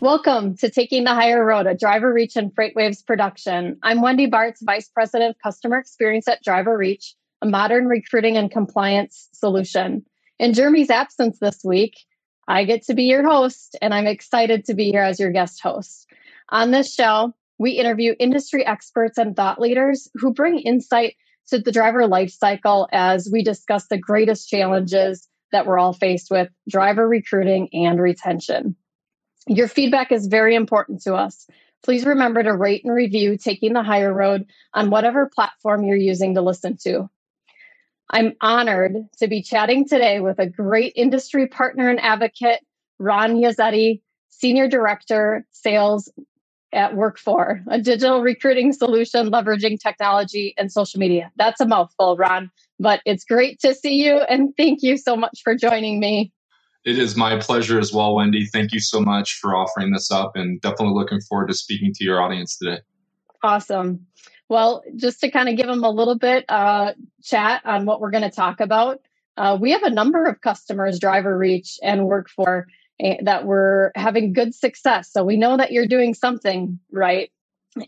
Welcome to Taking the Hire Road, a DriverReach and FreightWaves production. I'm Wendy Bartz, Vice President of Customer Experience at DriverReach, a modern recruiting and compliance solution. In Jeremy's absence this week, I get to be your host, and I'm excited to be here as your guest host. On this show, we interview industry experts and thought leaders who bring insight to the driver life cycle as we discuss the greatest challenges that we're all faced with driver recruiting and retention. Your feedback is very important to us. Please remember to rate and review Taking the Hire Road on whatever platform you're using to listen to. I'm honored to be chatting today with a great industry partner and advocate, Ron Yazzetti, Senior Director, Sales at Work4, a digital recruiting solution leveraging technology and social media. That's a mouthful, Ron, but it's great to see you and thank you so much for joining me. It is my pleasure as well, Wendy. Thank you so much for offering this up and definitely looking forward to speaking to your audience today. Awesome. Well, just to kind of give them a little bit uh, chat on what we're going to talk about, uh, we have a number of customers, DriverReach and Work4 uh, that we're having good success. So we know that you're doing something right.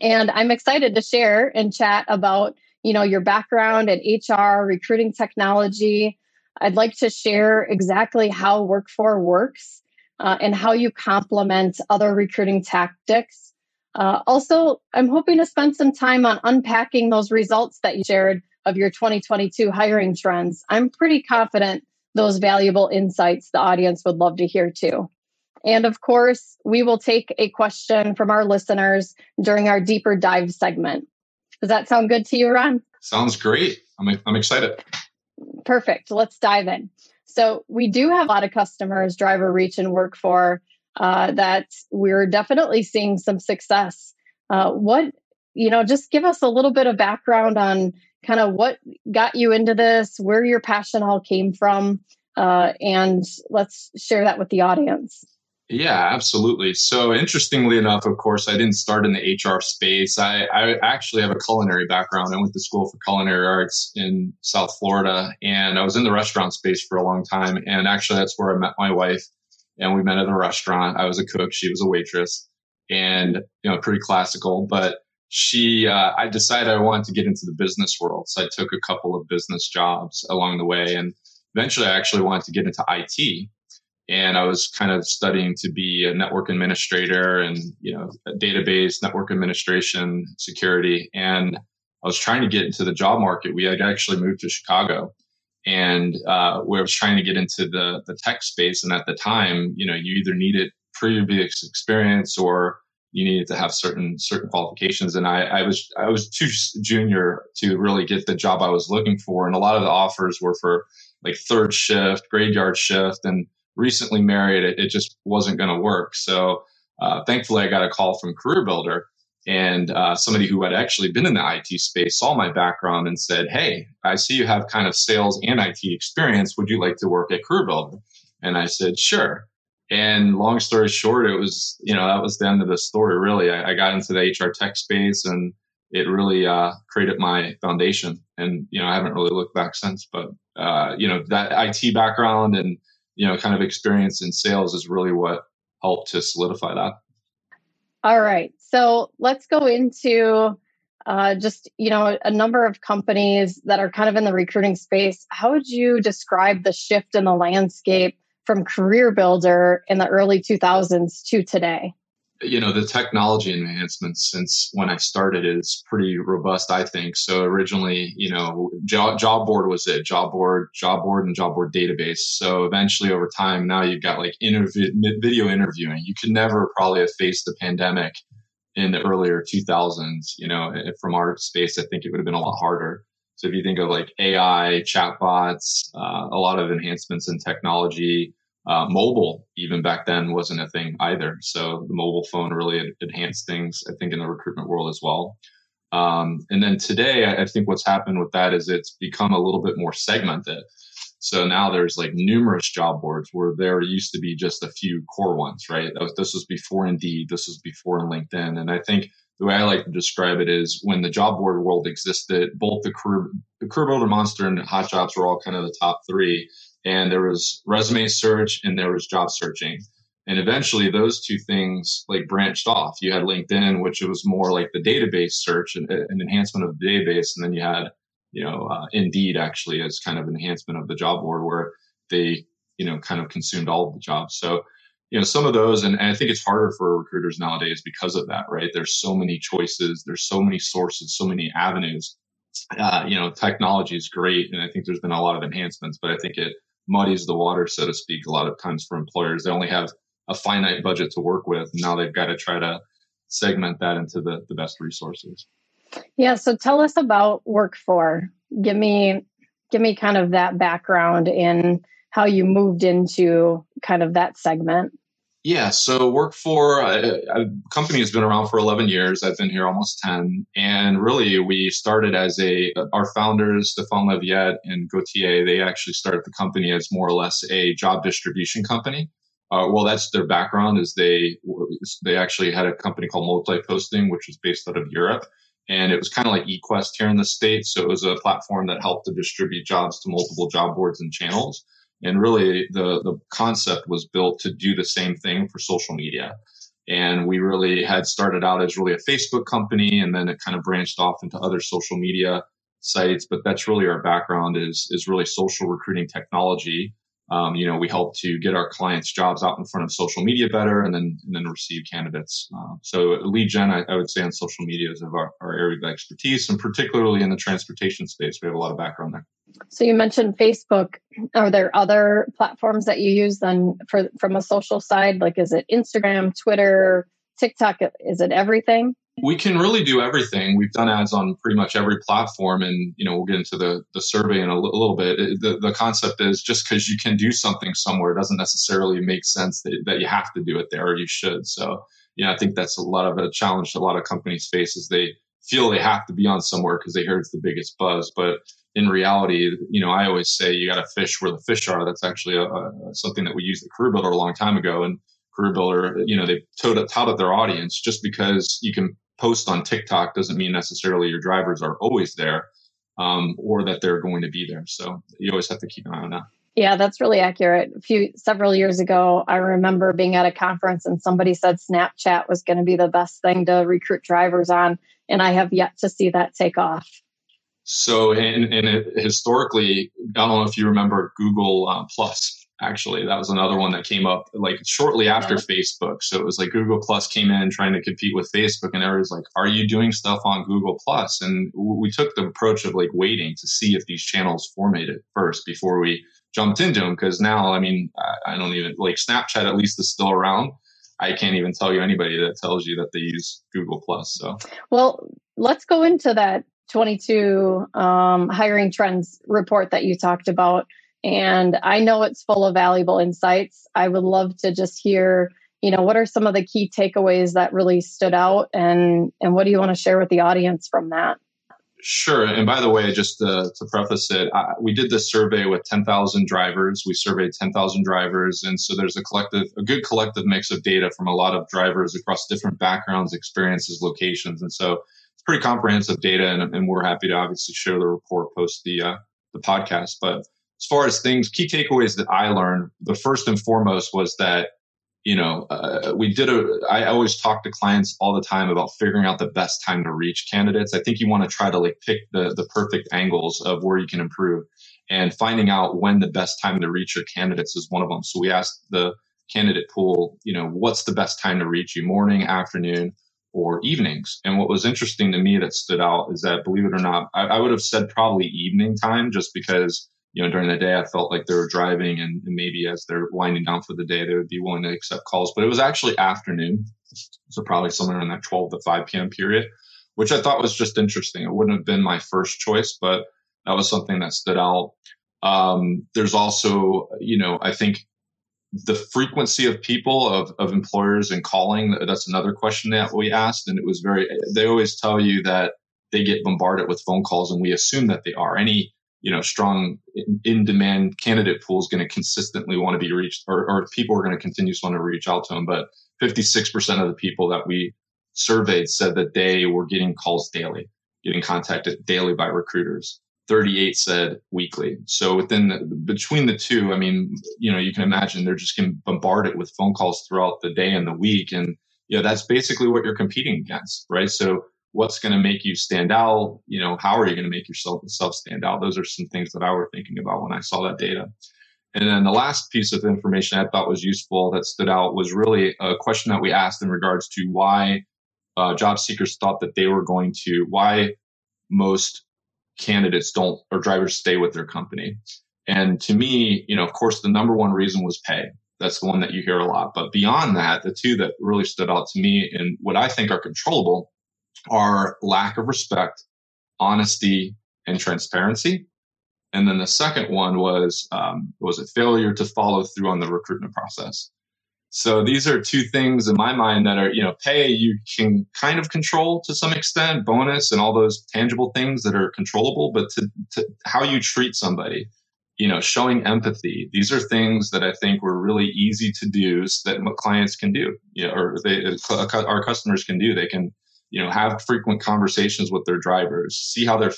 And I'm excited to share and chat about, you know, your background in HR, recruiting technology, I'd like to share exactly how Work4 works uh, and how you complement other recruiting tactics. Uh, also, I'm hoping to spend some time on unpacking those results that you shared of your 2022 hiring trends. I'm pretty confident those valuable insights the audience would love to hear too. And of course, we will take a question from our listeners during our deeper dive segment. Does that sound good to you, Ron? Sounds great. I'm, I'm excited. Perfect. Let's dive in. So we do have a lot of customers, DriverReach and Work4 uh, that we're definitely seeing some success. Uh, what you know, just give us a little bit of background on kind of what got you into this, where your passion all came from, uh, and let's share that with the audience. Yeah, absolutely. So, interestingly enough, of course, I didn't start in the HR space. I, I, actually have a culinary background. I went to school for culinary arts in South Florida, and I was in the restaurant space for a long time. And actually, that's where I met my wife. And we met at a restaurant. I was a cook, she was a waitress, and you know, pretty classical. But she, uh, I decided I wanted to get into the business world, so I took a couple of business jobs along the way, and eventually, I actually wanted to get into IT and I was kind of studying to be a network administrator and you know database network administration security. And I was trying to get into the job market. We had actually moved to Chicago. And uh, where I was trying to get into the the tech space. And at the time you know you either needed previous experience or you needed to have certain certain qualifications. And I, I was I was too junior to really get the job I was looking for. And a lot of the offers were for like third shift graveyard shift. And recently married, it, it just wasn't going to work. So uh, thankfully, I got a call from CareerBuilder, and uh, somebody who had actually been in the IT space saw my background and said, "Hey, I see you have kind of sales and IT experience. Would you like to work at CareerBuilder?" And I said, "Sure." And long story short, it was you know that was the end of the story. Really, I, I got into the HR tech space and it really uh, created my foundation. And you know, I haven't really looked back since. But uh, you know, that IT background and you know, kind of experience in sales is really what helped to solidify that. All right. So let's go into uh, just, you know, a number of companies that are kind of in the recruiting space. How would you describe the shift in the landscape from CareerBuilder in the early 2000s to today? You know the technology enhancements since when I started is pretty robust, I think. So originally, you know, job, job board was it, job board, job board, and job board database. So eventually, over time, now you've got like interview, video interviewing. You could never probably have faced the pandemic in the earlier 2000s. You know, from our space, I think it would have been a lot harder. So if you think of like AI, chatbots, uh, a lot of enhancements in technology uh, mobile, even back then, wasn't a thing either. So the mobile phone really enhanced things, I think, in the recruitment world as well. Um, and then today, I think what's happened with that is it's become a little bit more segmented. So now there's like numerous job boards where there used to be just a few core ones, right? This was before Indeed, this was before LinkedIn. And I think the way I like to describe it is when the job board world existed, both the career, the CareerBuilder monster and HotJobs were all kind of the top three and there was resume search and there was job searching. And eventually those two things like branched off. You had LinkedIn, which was more like the database search and an enhancement of the database. And then you had, you know, uh, Indeed actually as kind of enhancement of the job board where they, you know, kind of consumed all of the jobs. So, you know, some of those, and, and I think it's harder for recruiters nowadays because of that, right? There's so many choices. There's so many sources, so many avenues. Uh, you know, technology is great. And I think there's been a lot of enhancements, but I think it muddies the water, so to speak, a lot of times for employers. They only have a finite budget to work with. Now they've got to try to segment that into the, the best resources. Yeah. So tell us about Work4. Give me give me kind of that background in how you moved into kind of that segment. Yeah, so Work4 uh, uh, a, a company has been around for 11 years. I've been here almost 10, and really we started as a uh, our founders Stéphane Le Viet and Gautier. They actually started the company as more or less a job distribution company. Uh, well, that's their background. Is they they actually had a company called MultiPosting, which was based out of Europe, and it was kind of like eQuest here in the states. So it was a platform that helped to distribute jobs to multiple job boards and channels. And really, the the concept was built to do the same thing for social media. And we really had started out as really a Facebook company, and then it kind of branched off into other social media sites. But that's really our background is is really social recruiting technology um, you know, we help to get our clients' jobs out in front of social media better, and then and then receive candidates. Uh, so lead gen, I, I, would say, on social media is of our, our area of expertise, and particularly in the transportation space, we have a lot of background there. So you mentioned Facebook. Are there other platforms that you use then for from a social side? Like, is it Instagram, Twitter, TikTok? Is it everything? we can really do everything. We've done ads on pretty much every platform, and you know we'll get into the the survey in a, l- a little bit. The the concept is just because you can do something somewhere doesn't necessarily make sense that, that you have to do it there or you should. So yeah, I think that's a lot of a challenge a lot of companies face is they feel they have to be on somewhere because they hear it's the biggest buzz, but in reality, you know I always say you got to fish where the fish are. That's actually a, a, something that we used at CareerBuilder a long time ago, and CareerBuilder, you know, they touted, touted their audience just because you can post on TikTok doesn't mean necessarily your drivers are always there um, or that they're going to be there. So you always have to keep an eye on that. Yeah, that's really accurate. A few several years ago, I remember being at a conference and somebody said Snapchat was going to be the best thing to recruit drivers on, and I have yet to see that take off. So, and, and it, historically, I don't know if you remember Google uh, Plus actually that was another one that came up like shortly after yeah. facebook so it was like google plus came in trying to compete with facebook and everyone's like are you doing stuff on google Plus?" and we took the approach of like waiting to see if these channels formatted first before we jumped into them because now i mean I don't even like snapchat at least is still around i can't even tell you anybody that tells you that they use google plus so well let's go into that 22 um, hiring trends report that you talked about and I know it's full of valuable insights. I would love to just hear, you know, what are some of the key takeaways that really stood out and and what do you want to share with the audience from that? Sure. And by the way, just to, to preface it, I, we did this survey with 10,000 drivers. We surveyed 10,000 drivers. And so there's a collective, a good collective mix of data from a lot of drivers across different backgrounds, experiences, locations. And so pretty comprehensive data. And, and we're happy to obviously share the report post the, uh, the podcast. But as far as things, key takeaways that I learned, the first and foremost was that, you know, uh, we did a, I always talk to clients all the time about figuring out the best time to reach candidates. I think you want to try to like pick the, the perfect angles of where you can improve and finding out when the best time to reach your candidates is one of them. So we asked the candidate pool, you know, what's the best time to reach you, morning, afternoon, or evenings. And what was interesting to me that stood out is that, believe it or not, I, I would have said probably evening time just because you know, during the day, I felt like they were driving and, and, maybe as they're winding down for the day, they would be willing to accept calls. But it was actually afternoon. So probably somewhere in that 12 to 5 p.m. period, which I thought was just interesting. It wouldn't have been my first choice, but that was something that stood out. Um, there's also, you know, I think the frequency of people of, of employers and calling, that's another question that we asked. And it was very, they always tell you that they get bombarded with phone calls and we assume that they are. Any you know, strong in demand candidate pool is going to consistently want to be reached or, or people are going to continue to want to reach out to them. But 56% of the people that we surveyed said that they were getting calls daily, getting contacted daily by recruiters. 38 said weekly. So within the, between the two, I mean, you know, you can imagine they're just getting bombarded with phone calls throughout the day and the week. And, you know, that's basically what you're competing against, right? So what's going to make you stand out? You know, how are you going to make yourself self stand out? Those are some things that I were thinking about when I saw that data. And then the last piece of information I thought was useful that stood out was really a question that we asked in regards to why uh, job seekers thought that they were going to, why most candidates don't or drivers stay with their company. And to me, you know, of course, the number one reason was pay. That's the one that you hear a lot. But beyond that, the two that really stood out to me and what I think are controllable are lack of respect, honesty, and transparency. And then the second one was um, was a failure to follow through on the recruitment process. So these are two things in my mind that are, you know, pay you can kind of control to some extent, bonus and all those tangible things that are controllable, but to, to how you treat somebody, you know, showing empathy. These are things that I think were really easy to do so that clients can do, you know, or they, uh, uh, our customers can do. They can, you know, have frequent conversations with their drivers, see how they're,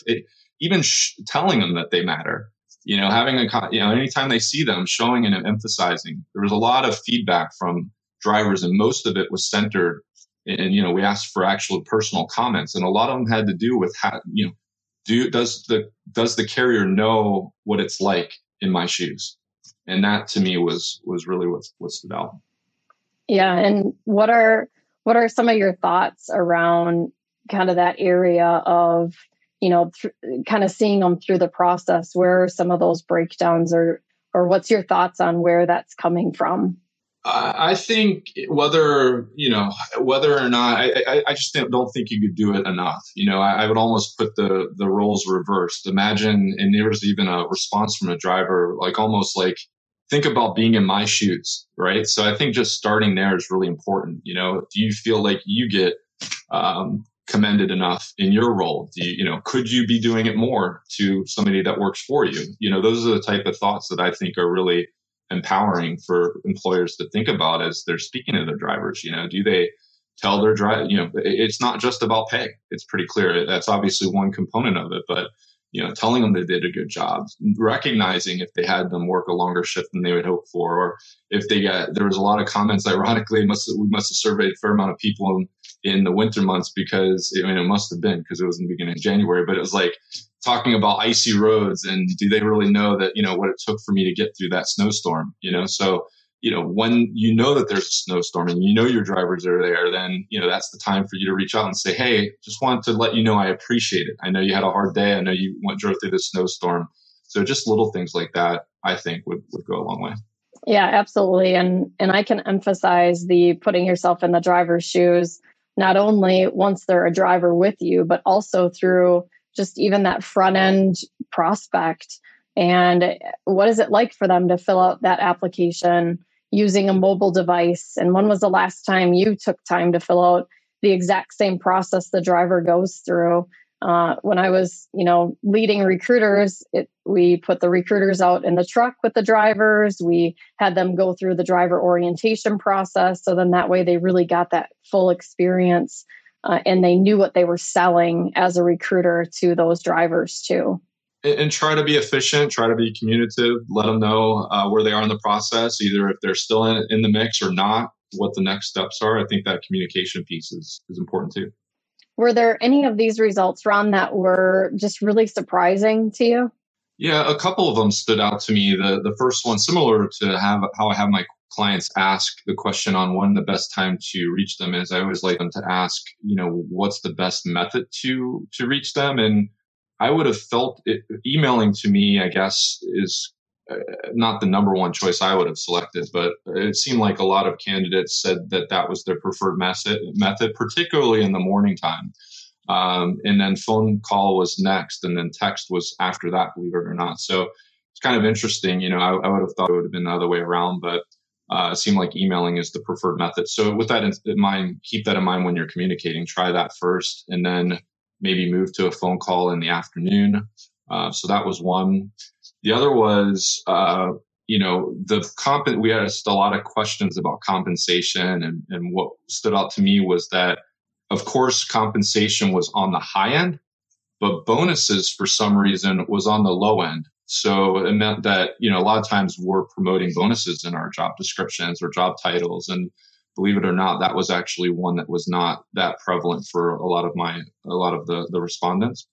even sh- telling them that they matter you know, having a, you know, anytime they see them showing and emphasizing, there was a lot of feedback from drivers and most of it was centered and, you know, we asked for actual personal comments and a lot of them had to do with how, you know, do, does the, does the carrier know what it's like in my shoes? And that to me was, was really what, what stood out. Yeah. And what are, what are some of your thoughts around kind of that area of you know, th- kind of seeing them through the process, where some of those breakdowns are, or what's your thoughts on where that's coming from? I think whether you know whether or not I, I, I just don't think you could do it enough. You know, I, I, would almost put the the roles reversed. Imagine, and there was even a response from a driver, like almost like think about being in my shoes, right? So I think just starting there is really important. You know, do you feel like you get um, commended enough in your role? Do you, you know, could you be doing it more to somebody that works for you? You know, those are the type of thoughts that I think are really empowering for employers to think about as they're speaking to their drivers. You know, do they tell their driver, you know, it's not just about pay. It's pretty clear. That's obviously one component of it, but you know, telling them they did a good job, recognizing if they had them work a longer shift than they would hope for, or if they got, there was a lot of comments, ironically, must we must have surveyed a fair amount of people in, in the winter months because, I mean, it must have been because it was in the beginning of January, but it was like talking about icy roads and do they really know that, you know, what it took for me to get through that snowstorm, you know? So, you know, when you know that there's a snowstorm and you know your drivers are there, then, you know, that's the time for you to reach out and say, Hey, just wanted to let you know I appreciate it. I know you had a hard day. I know you went, drove through the snowstorm. So just little things like that, I think would, would go a long way. Yeah, absolutely. And, and I can emphasize the putting yourself in the driver's shoes, not only once they're a driver with you, but also through just even that front end prospect. And what is it like for them to fill out that application? using a mobile device? And when was the last time you took time to fill out the exact same process the driver goes through? Uh, when I was, you know, leading recruiters, it, we put the recruiters out in the truck with the drivers. We had them go through the driver orientation process. So then that way they really got that full experience uh, and they knew what they were selling as a recruiter to those drivers too and, try to be efficient, try to be communicative, let them know uh, where they are in the process, either if they're still in, in the mix or not, what the next steps are. I think that communication piece is, is important too. Were there any of these results, Ron, that were just really surprising to you? Yeah, a couple of them stood out to me. The the first one, similar to have how I have my clients ask the question on when the best time to reach them is, I always like them to ask, you know, what's the best method to to reach them, and I would have felt it, emailing to me, I guess, is not the number one choice I would have selected, but it seemed like a lot of candidates said that that was their preferred method, method particularly in the morning time. Um, and then phone call was next, and then text was after that, believe it or not. So it's kind of interesting. You know, I, I would have thought it would have been the other way around, but uh, it seemed like emailing is the preferred method. So with that in mind, keep that in mind when you're communicating. Try that first, and then maybe move to a phone call in the afternoon. Uh, so that was one. The other was, uh, you know, the comp, we asked a lot of questions about compensation and, and what stood out to me was that, of course, compensation was on the high end, but bonuses for some reason was on the low end. So it meant that, you know, a lot of times we're promoting bonuses in our job descriptions or job titles. And believe it or not, that was actually one that was not that prevalent for a lot of my, a lot of the, the respondents.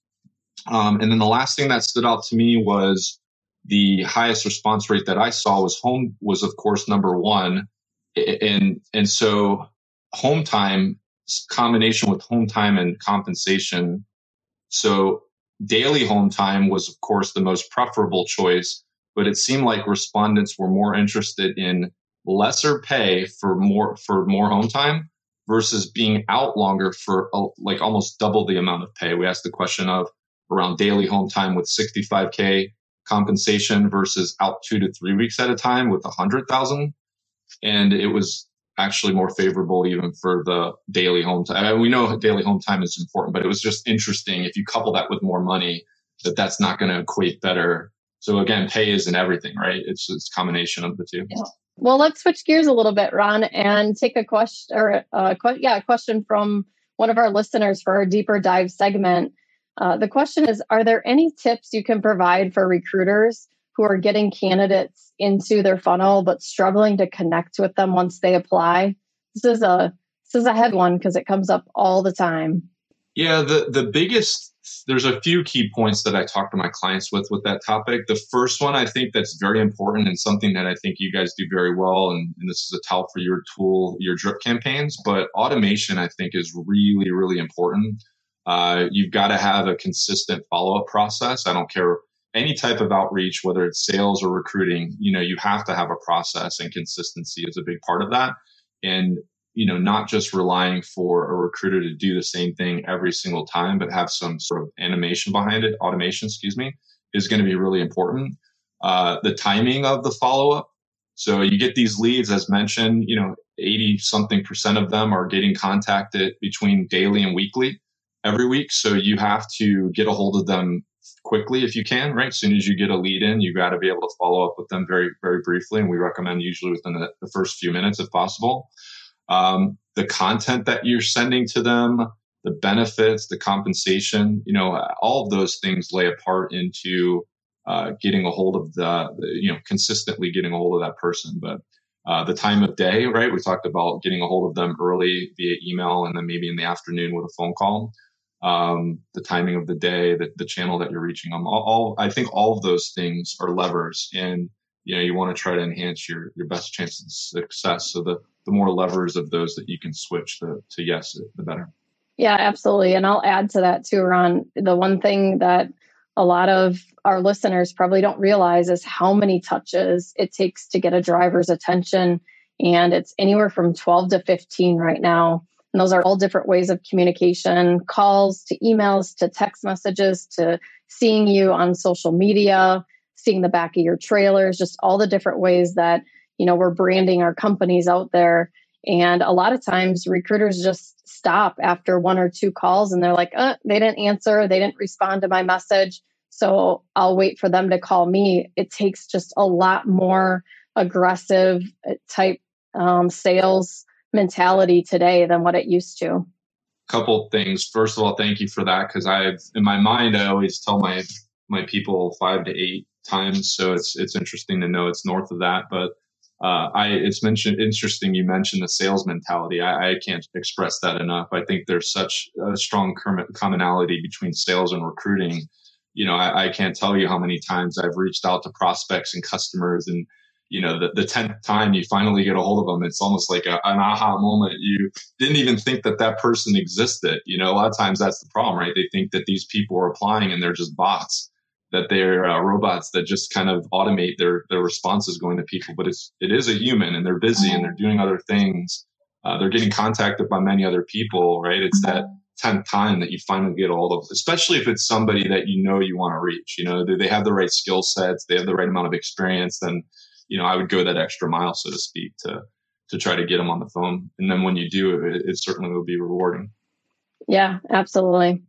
Um, and then the last thing that stood out to me was the highest response rate that I saw was home was of course number one. And, and so home time combination with home time and compensation. So daily home time was of course the most preferable choice, but it seemed like respondents were more interested in lesser pay for more for more home time versus being out longer for uh, like almost double the amount of pay. We asked the question of around daily home time with 65k compensation versus out two to three weeks at a time with a hundred thousand. And it was actually more favorable even for the daily home time. I mean, we know daily home time is important, but it was just interesting if you couple that with more money that that's not going to equate better. So again, pay isn't everything, right? It's it's a combination of the two. Yeah. Well, let's switch gears a little bit, Ron, and take a question or uh, que- yeah, a question from one of our listeners for our deeper dive segment. Uh, the question is Are there any tips you can provide for recruiters who are getting candidates into their funnel but struggling to connect with them once they apply? This is a this is a head one because it comes up all the time. Yeah, the the biggest there's a few key points that I talk to my clients with with that topic. The first one I think that's very important and something that I think you guys do very well, and, and this is a tell for your tool, your drip campaigns. But automation I think is really really important. Uh, you've got to have a consistent follow up process. I don't care any type of outreach, whether it's sales or recruiting. You know, you have to have a process, and consistency is a big part of that. And you know, not just relying for a recruiter to do the same thing every single time, but have some sort of animation behind it, automation, excuse me, is going to be really important. Uh, the timing of the follow up. So you get these leads, as mentioned, you know, 80 something percent of them are getting contacted between daily and weekly every week. So you have to get a hold of them quickly if you can, right? As soon as you get a lead in, you got to be able to follow up with them very, very briefly. And we recommend usually within the, the first few minutes if possible. Um, the content that you're sending to them, the benefits, the compensation, you know, all of those things lay a part into uh, getting a hold of the, the, you know, consistently getting a hold of that person. But uh, the time of day, right? We talked about getting a hold of them early via email and then maybe in the afternoon with a phone call. Um, the timing of the day, the, the channel that you're reaching them. All, all, I think all of those things are levers, and you know you want to try to enhance your your best chance of success. So the the more levers of those that you can switch to, to yes, the better. Yeah, absolutely. And I'll add to that too, Ron. The one thing that a lot of our listeners probably don't realize is how many touches it takes to get a driver's attention. And it's anywhere from 12 to 15 right now. And those are all different ways of communication calls to emails to text messages to seeing you on social media, seeing the back of your trailers, just all the different ways that, you know, we're branding our companies out there. And a lot of times recruiters just stop after one or two calls and they're like, uh, they didn't answer, they didn't respond to my message. So I'll wait for them to call me. It takes just a lot more aggressive uh, type um, sales mentality today than what it used to. A couple things. First of all, thank you for that because I've in my mind, I always tell my my people five to eight times. So it's it's interesting to know it's north of that. But uh, I it's mentioned interesting you mentioned the sales mentality. I, I, can't express that enough. I think there's such a strong commonality between sales and recruiting you know, I, I, can't tell you how many times I've reached out to prospects and customers and, you know, the, the 10th time you finally get a hold of them, it's almost like a, an aha moment. You didn't even think that that person existed. You know, a lot of times that's the problem, right? They think that these people are applying and they're just bots, that they're uh, robots that just kind of automate their, their responses going to people. But it's, it is a human and they're busy and they're doing other things. Uh, they're getting contacted by many other people, right? It's that 10th time that you finally get all of, especially if it's somebody that you know you want to reach. You know, do they have the right skill sets? They have the right amount of experience. Then, you know, I would go that extra mile, so to speak, to to try to get them on the phone. And then when you do, it, it certainly will be rewarding. Yeah, absolutely.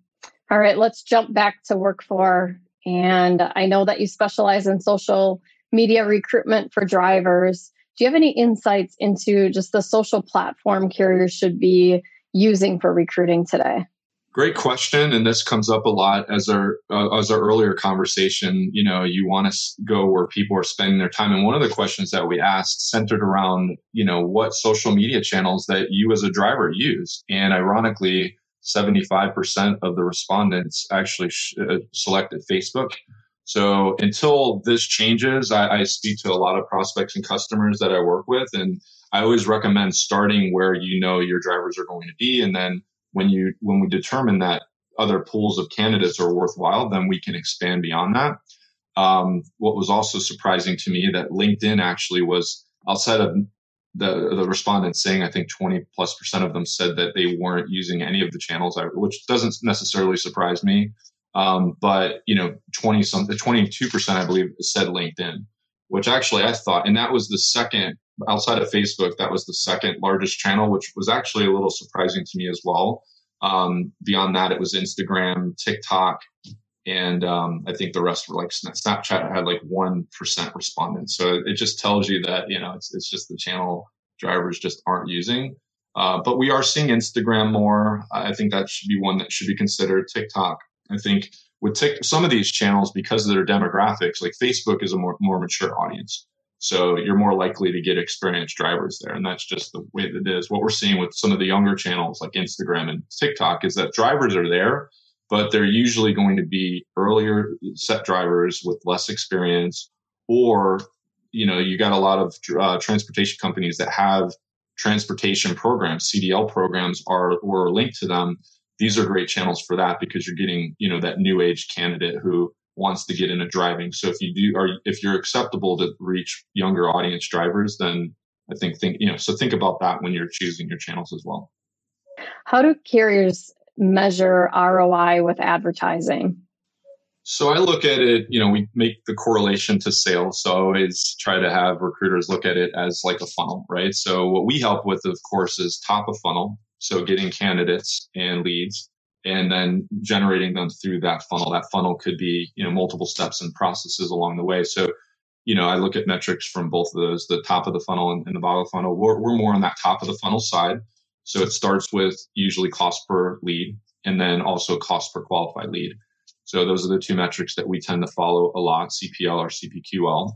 All right, let's jump back to Work4. And I know that you specialize in social media recruitment for drivers. Do you have any insights into just the social platform carriers should be using for recruiting today? Great question, and this comes up a lot as our uh, as our earlier conversation. You know, you want to go where people are spending their time, and one of the questions that we asked centered around, you know, what social media channels that you as a driver use, and ironically, seventy five percent of the respondents actually sh- uh, selected Facebook. So until this changes, I, I speak to a lot of prospects and customers that I work with, and I always recommend starting where you know your drivers are going to be, and then when you when we determine that other pools of candidates are worthwhile, then we can expand beyond that. Um, what was also surprising to me that LinkedIn actually was outside of the the respondents saying I think 20 plus percent of them said that they weren't using any of the channels, which doesn't necessarily surprise me. Um, but you know, 20 some 22 percent I believe said LinkedIn, which actually I thought, and that was the second outside of Facebook, that was the second largest channel, which was actually a little surprising to me as well. Um, beyond that, it was Instagram, TikTok, and um, I think the rest were like Snapchat had like one percent respondents. So it just tells you that you know it's it's just the channel drivers just aren't using. Uh, but we are seeing Instagram more. I think that should be one that should be considered. TikTok, I think with tic- some of these channels because of their demographics, like Facebook is a more more mature audience. So you're more likely to get experienced drivers there. And that's just the way that it is. What we're seeing with some of the younger channels like Instagram and TikTok is that drivers are there, but they're usually going to be earlier set drivers with less experience or you know you got a lot of uh, transportation companies that have transportation programs cdl programs are or linked to them these are great channels for that because you're getting you know that new age candidate who wants to get into driving. So if you do, or if you're acceptable to reach younger audience drivers, then I think think you know. So think about that when you're choosing your channels as well. How do carriers measure ROI with advertising? So I look at it, you know, we make the correlation to sales. So I always try to have recruiters look at it as like a funnel, right? So what we help with, of course, is top of funnel. So getting candidates and leads and then generating them through that funnel. That funnel could be, you know, multiple steps and processes along the way. So, you know, I look at metrics from both of those, the top of the funnel and, and the bottom of the funnel. We're, we're more on that top of the funnel side. So it starts with usually cost per lead and then also cost per qualified lead. So those are the two metrics that we tend to follow a lot, CPL or CPQL.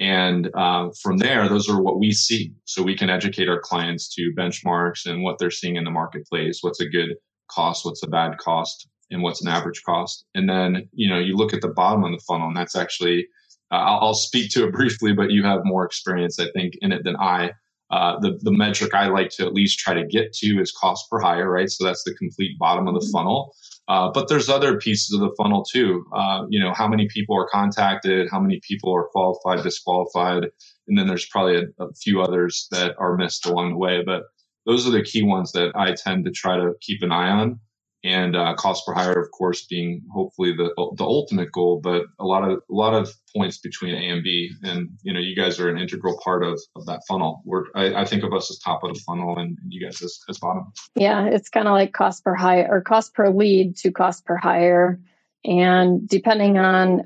And uh, from there, those are what we see. So we can educate our clients to benchmarks and what they're seeing in the marketplace. What's a good cost, what's a bad cost, and what's an average cost. And then, you know, you look at the bottom of the funnel, and that's actually, uh, I'll, I'll, speak to it briefly, but you have more experience, I think, in it than I. Uh, the, the metric I like to at least try to get to is cost per hire, right? So that's the complete bottom of the funnel. Uh, but there's other pieces of the funnel too. Uh, you know, how many people are contacted, how many people are qualified, disqualified, and then there's probably a, a few others that are missed along the way. But those are the key ones that I tend to try to keep an eye on. And uh, cost per hire, of course, being hopefully the the ultimate goal, but a lot of a lot of points between A and B, and you know, you guys are an integral part of, of that funnel. We're I, I think of us as top of the funnel, and you guys as, as bottom. Yeah, it's kind of like cost per hire or cost per lead to cost per hire, and depending on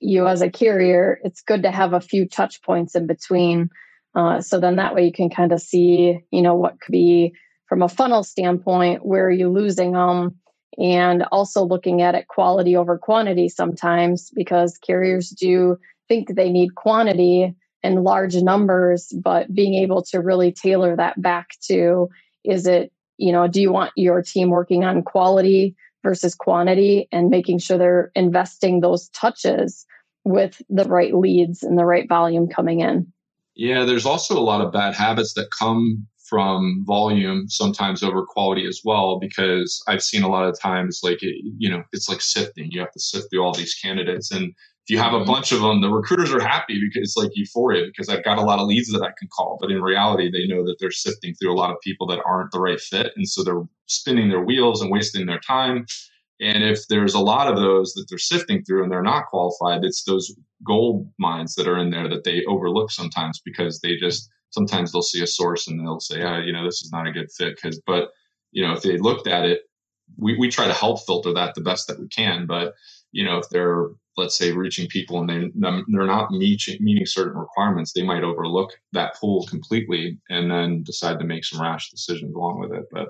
you as a carrier, it's good to have a few touch points in between uh, so then that way you can kind of see, you know, what could be from a funnel standpoint, where are you losing them? And also looking at it quality over quantity sometimes because carriers do think they need quantity and large numbers, but being able to really tailor that back to is it, you know, do you want your team working on quality versus quantity and making sure they're investing those touches with the right leads and the right volume coming in? Yeah, there's also a lot of bad habits that come from volume sometimes over quality as well because I've seen a lot of times like you know it's like sifting. You have to sift through all these candidates. And if you have a mm-hmm. bunch of them the recruiters are happy because it's like euphoria because I've got a lot of leads that I can call. But in reality they know that they're sifting through a lot of people that aren't the right fit. And so they're spinning their wheels and wasting their time. And if there's a lot of those that they're sifting through and they're not qualified, it's those gold mines that are in there that they overlook sometimes because they just sometimes they'll see a source and they'll say, oh, you know, this is not a good fit. Cause, but, you know, if they looked at it, we, we try to help filter that the best that we can. But, you know, if they're, let's say, reaching people and they, they're not meeting, meeting certain requirements, they might overlook that pool completely and then decide to make some rash decisions along with it. But,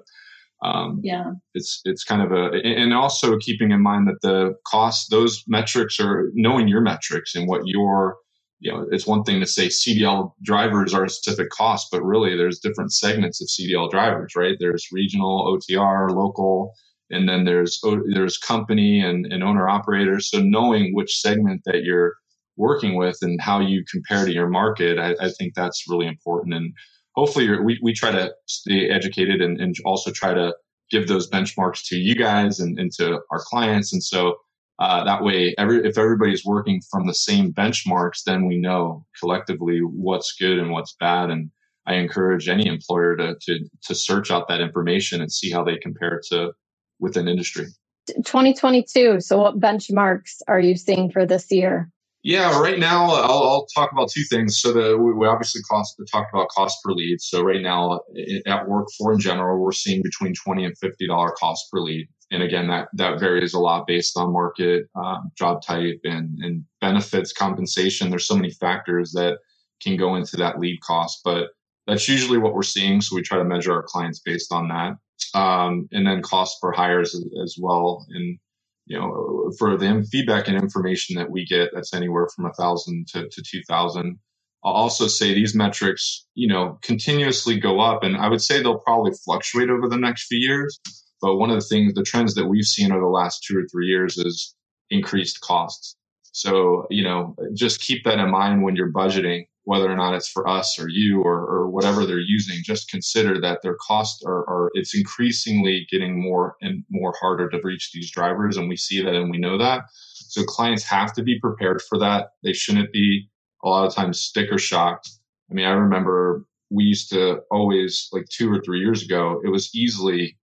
um, yeah, it's it's kind of a and also keeping in mind that the cost those metrics are knowing your metrics and what your you know it's one thing to say CDL drivers are a specific cost, but really there's different segments of CDL drivers, right? There's regional, OTR, local, and then there's there's company and, and owner operators. So knowing which segment that you're working with and how you compare to your market, I, I think that's really important and hopefully we, we try to stay educated and, and also try to give those benchmarks to you guys and, and to our clients. And so uh, that way, every, if everybody's working from the same benchmarks, then we know collectively what's good and what's bad. And I encourage any employer to, to, to search out that information and see how they compare to within industry. 2022. So what benchmarks are you seeing for this year? Yeah, right now I'll, I'll, talk about two things. So the, we obviously cost talked about cost per lead. So right now at work for in general, we're seeing between twenty and fifty dollar cost per lead. And again, that that varies a lot based on market, um, job type, and and benefits, compensation. There's so many factors that can go into that lead cost, but that's usually what we're seeing. So we try to measure our clients based on that, um, and then cost per hires as, as well. And you know, for the feedback and information that we get, that's anywhere from a thousand to, to 2000. I'll also say these metrics, you know, continuously go up and I would say they'll probably fluctuate over the next few years. But one of the things, the trends that we've seen over the last two or three years is increased costs. So, you know, just keep that in mind when you're budgeting whether or not it's for us or you or, or whatever they're using, just consider that their costs are, are, it's increasingly getting more and more harder to reach these drivers. And we see that and we know that. So clients have to be prepared for that. They shouldn't be a lot of times sticker shocked. I mean, I remember we used to always like two or three years ago, it was easily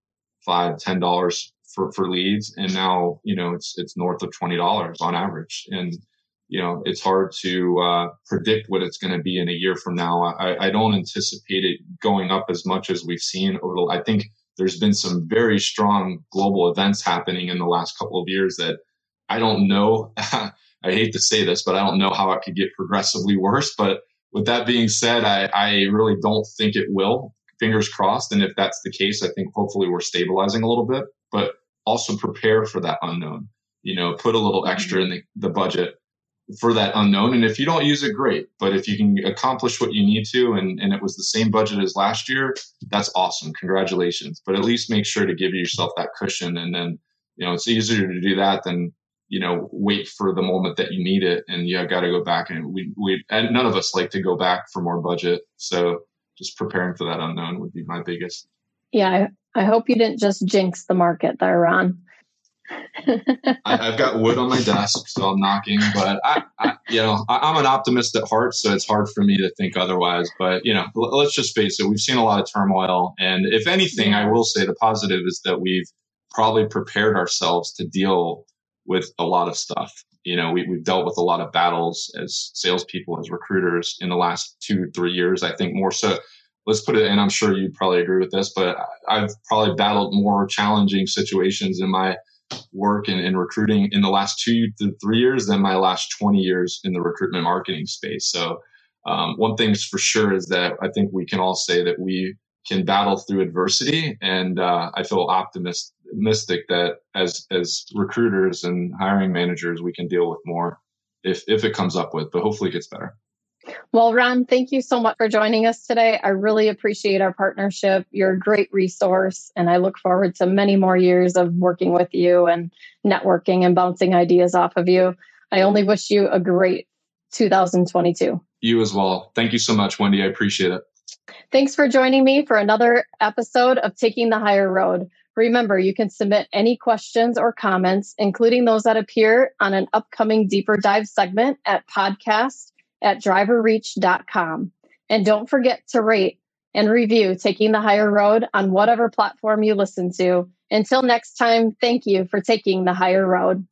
five, ten dollars for, for leads. And now, you know, it's, it's north of $20 on average. And you know, it's hard to uh, predict what it's going to be in a year from now. I, I, don't anticipate it going up as much as we've seen over the, I think there's been some very strong global events happening in the last couple of years that I don't know. I hate to say this, but I don't know how it could get progressively worse. But with that being said, I, I really don't think it will. Fingers crossed. And if that's the case, I think hopefully we're stabilizing a little bit, but also prepare for that unknown. You know, put a little extra mm-hmm. in the, the budget for that unknown. And if you don't use it, great. But if you can accomplish what you need to and, and it was the same budget as last year, that's awesome. Congratulations. But at least make sure to give yourself that cushion. And then, you know, it's easier to do that than, you know, wait for the moment that you need it. And you got to go back and we, we, and none of us like to go back for more budget. So just preparing for that unknown would be my biggest. Yeah. I, I hope you didn't just jinx the market there, Ron. I, have got wood on my desk, so I'm knocking. But I, I you know, I, am an optimist at heart, so it's hard for me to think otherwise. But you know, l- let's just face it: we've seen a lot of turmoil, and if anything, I will say the positive is that we've probably prepared ourselves to deal with a lot of stuff. You know, we, we've dealt with a lot of battles as salespeople, as recruiters in the last two, three years. I think more so let's put it, and I'm sure you probably agree with this, but I've probably battled more challenging situations in my work in recruiting in the last two to three years than my last 20 years in the recruitment marketing space. So, um, one thing's for sure is that I think we can all say that we can battle through adversity. And uh, I feel optimistic that as, as recruiters and hiring managers, we can deal with more if, if it comes up with, but hopefully it gets better. Well, Ron, thank you so much for joining us today. I really appreciate our partnership. You're a great resource, and I look forward to many more years of working with you and networking and bouncing ideas off of you. I only wish you a great 2022. You as well. Thank you so much, Wendy. I appreciate it. Thanks for joining me for another episode of Taking the Hire Road. Remember, you can submit any questions or comments, including those that appear on an upcoming deeper dive segment at podcast at driverreach.com. And don't forget to rate and review Taking the Hire Road on whatever platform you listen to. Until next time, thank you for taking the higher road.